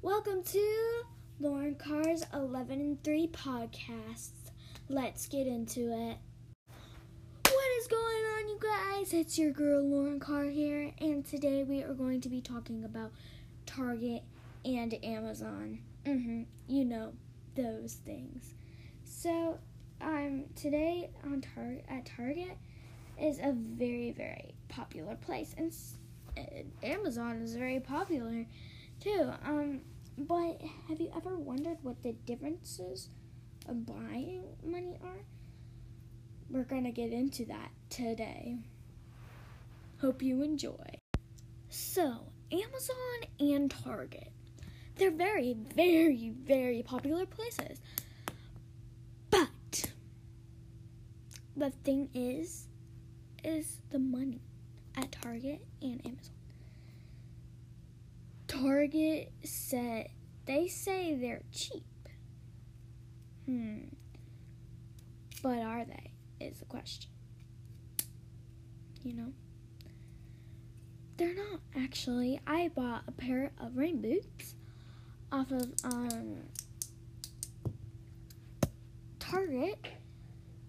Welcome to Lauren Carr's 11 and 3 podcast. Let's get into it. What is going on, you guys? It's your girl Lauren Carr here, and today we are going to be talking about Target and Amazon. Mm-hmm, you know those things. So, um, today on Tar- at Target is a very, very popular place, and Amazon is very popular too. Um, but have you ever wondered what the differences of buying money are? We're gonna get into that today. Hope you enjoy. So, Amazon and Target. They're very, very, very popular places. But the thing is, is the money at Target and Amazon. Target said they say they're cheap. Hmm. But are they? Is the question. You know? They're not actually. I bought a pair of rain boots off of um Target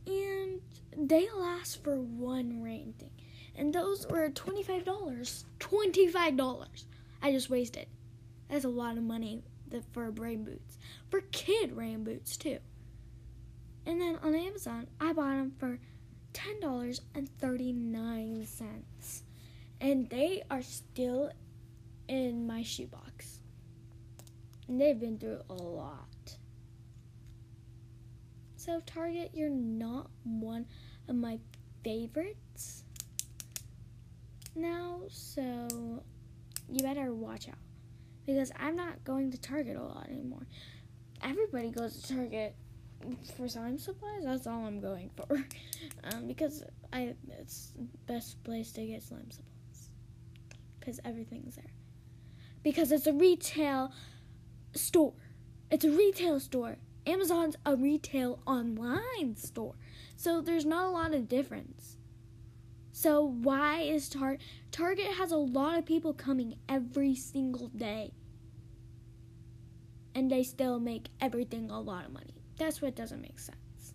and they last for one rain thing. And those were $25. $25. I just wasted. That's a lot of money for rain boots. For kid rain boots, too. And then on Amazon, I bought them for $10.39. And they are still in my shoebox. And they've been through a lot. So, Target, you're not one of my favorites now, so you better watch out because I'm not going to Target a lot anymore. Everybody goes to Target for slime supplies. That's all I'm going for, um, because I it's best place to get slime supplies because everything's there. Because it's a retail store. It's a retail store. Amazon's a retail online store. So there's not a lot of difference. So why is Target Target has a lot of people coming every single day. And they still make everything a lot of money. That's what doesn't make sense.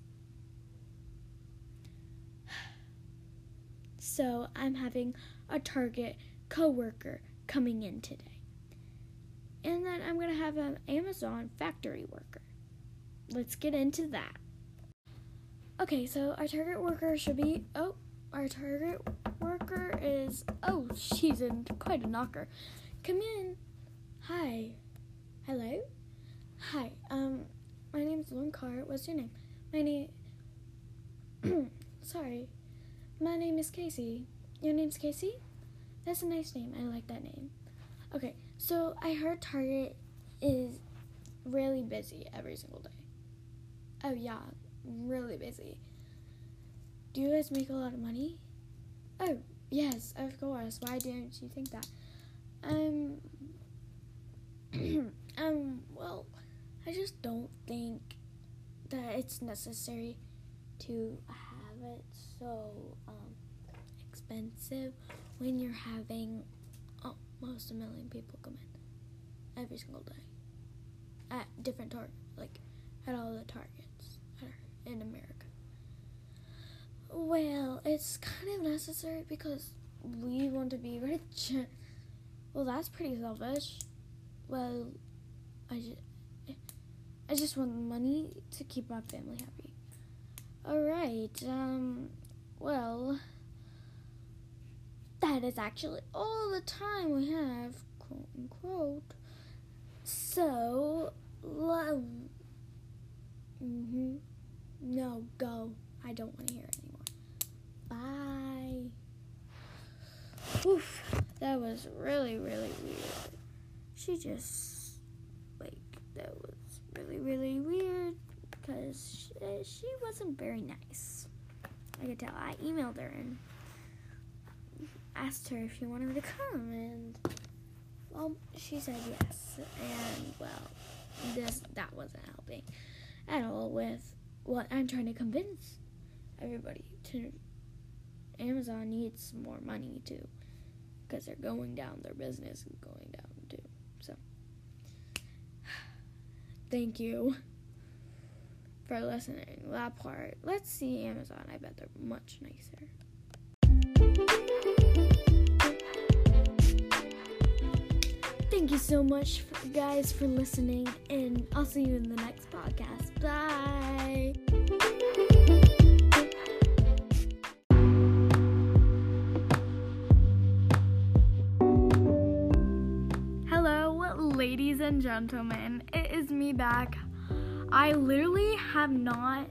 So I'm having a Target coworker coming in today. And then I'm going to have an Amazon factory worker. Let's get into that. Okay, so our Target worker should be oh our target worker is. Oh, she's in quite a knocker. Come in. Hi. Hello. Hi. Um, my name's Lauren Carr. What's your name? My name. Sorry. My name is Casey. Your name's Casey? That's a nice name. I like that name. Okay, so I heard Target is really busy every single day. Oh, yeah, really busy. Do you guys make a lot of money? Oh, yes, of course. Why didn't you think that? Um, um, well, I just don't think that it's necessary to have it so um, expensive when you're having almost a million people come in every single day at different targets, like at all the targets in America. It's kind of necessary because we want to be rich. well, that's pretty selfish. Well, I just, I just want money to keep my family happy. All right. Um. Well, that is actually all the time we have, quote unquote. So, love. Mhm. No, go. I don't want to hear it. Bye. Oof, that was really, really weird. She just, like, that was really, really weird because she, eh, she wasn't very nice. I could tell. I emailed her and asked her if she wanted me to come, and well, she said yes. And well, this that wasn't helping at all with what I'm trying to convince everybody to Amazon needs more money too because they're going down. Their business is going down too. So, thank you for listening. That part. Let's see Amazon. I bet they're much nicer. Thank you so much, for, guys, for listening, and I'll see you in the next podcast. Bye. Ladies and gentlemen. It is me back. I literally have not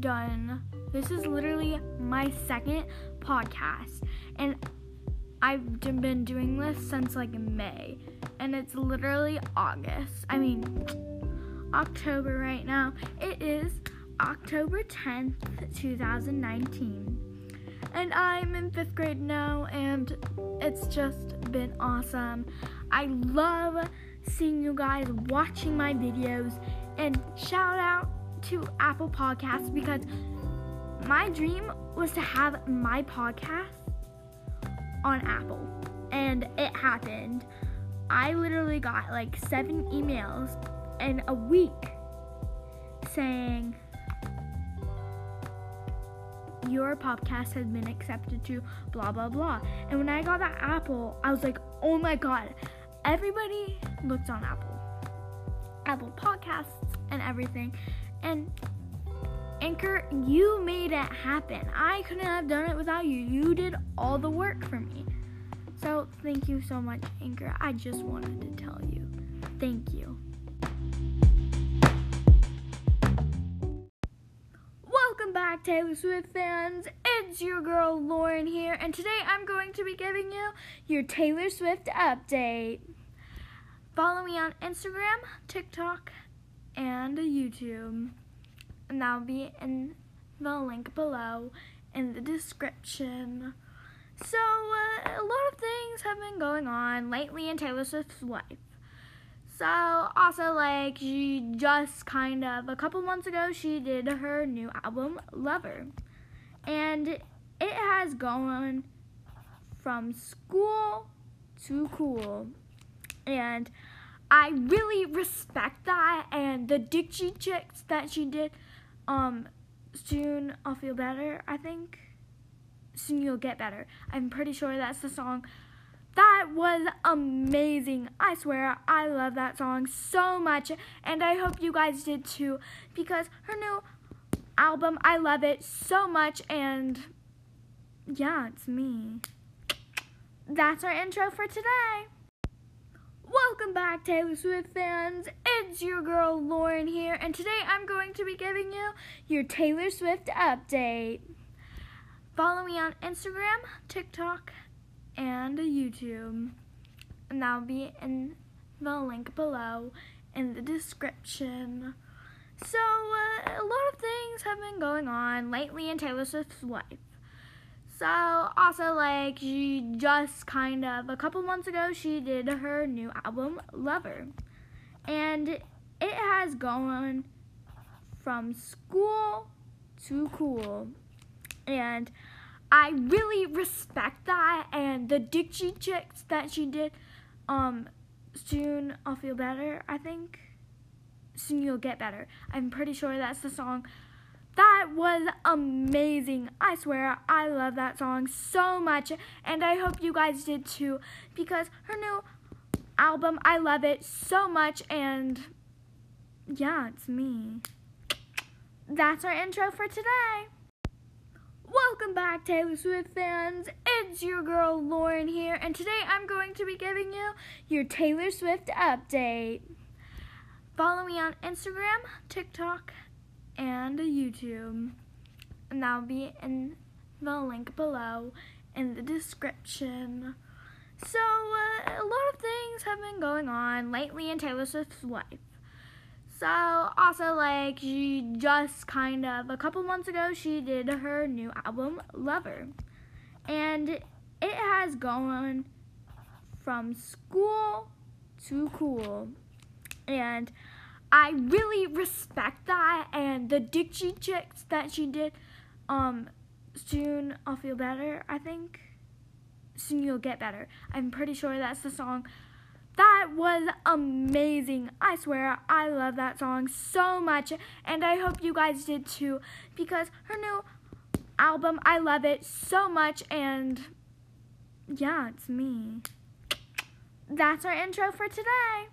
done this is literally my second podcast and I've been doing this since like May and it's literally August. I mean October right now. It is October 10th, 2019. And I'm in 5th grade now and it's just been awesome. I love seeing you guys watching my videos and shout out to Apple Podcasts because my dream was to have my podcast on Apple and it happened. I literally got like seven emails in a week saying your podcast has been accepted to blah blah blah. And when I got that Apple, I was like, oh my god, everybody looked on Apple. Apple Podcasts and everything. And Anchor, you made it happen. I couldn't have done it without you. You did all the work for me. So, thank you so much, Anchor. I just wanted to tell you. Thank you. Welcome back, Taylor Swift fans. It's your girl Lauren here, and today I'm going to be giving you your Taylor Swift update. Follow me on Instagram, TikTok, and YouTube. And that'll be in the link below in the description. So, uh, a lot of things have been going on lately in Taylor Swift's life. So, also, like, she just kind of, a couple months ago, she did her new album, Lover. And it has gone from school to cool. And I really respect that. And the Dixie Chicks that she did, um, soon I'll feel better, I think. Soon you'll get better. I'm pretty sure that's the song. That was amazing. I swear, I love that song so much. And I hope you guys did too. Because her new album, I love it so much. And yeah, it's me. That's our intro for today. Welcome back, Taylor Swift fans. It's your girl Lauren here, and today I'm going to be giving you your Taylor Swift update. Follow me on Instagram, TikTok, and YouTube. And that'll be in the link below in the description. So, uh, a lot of things have been going on lately in Taylor Swift's life. So, also, like, she just kind of, a couple months ago, she did her new album, Lover. And it has gone from school to cool. And I really respect that. And the Dixie Chicks that she did, um, soon I'll feel better, I think. Soon you'll get better. I'm pretty sure that's the song that was amazing. I swear, I love that song so much, and I hope you guys did too, because her new album, I love it so much, and yeah, it's me. That's our intro for today. Welcome back, Taylor Swift fans. It's your girl Lauren here, and today I'm going to be giving you your Taylor Swift update. Follow me on Instagram, TikTok, and YouTube. And that'll be in the link below in the description. So, uh, a lot of things have been going on lately in Taylor Swift's life. So, also, like, she just kind of, a couple months ago, she did her new album, Lover. And it has gone from school to cool. And I really respect that. And the Dixie Chicks that she did, um, soon I'll feel better, I think. Soon you'll get better. I'm pretty sure that's the song. That was amazing. I swear, I love that song so much, and I hope you guys did too, because her new album, I love it so much, and yeah, it's me. That's our intro for today.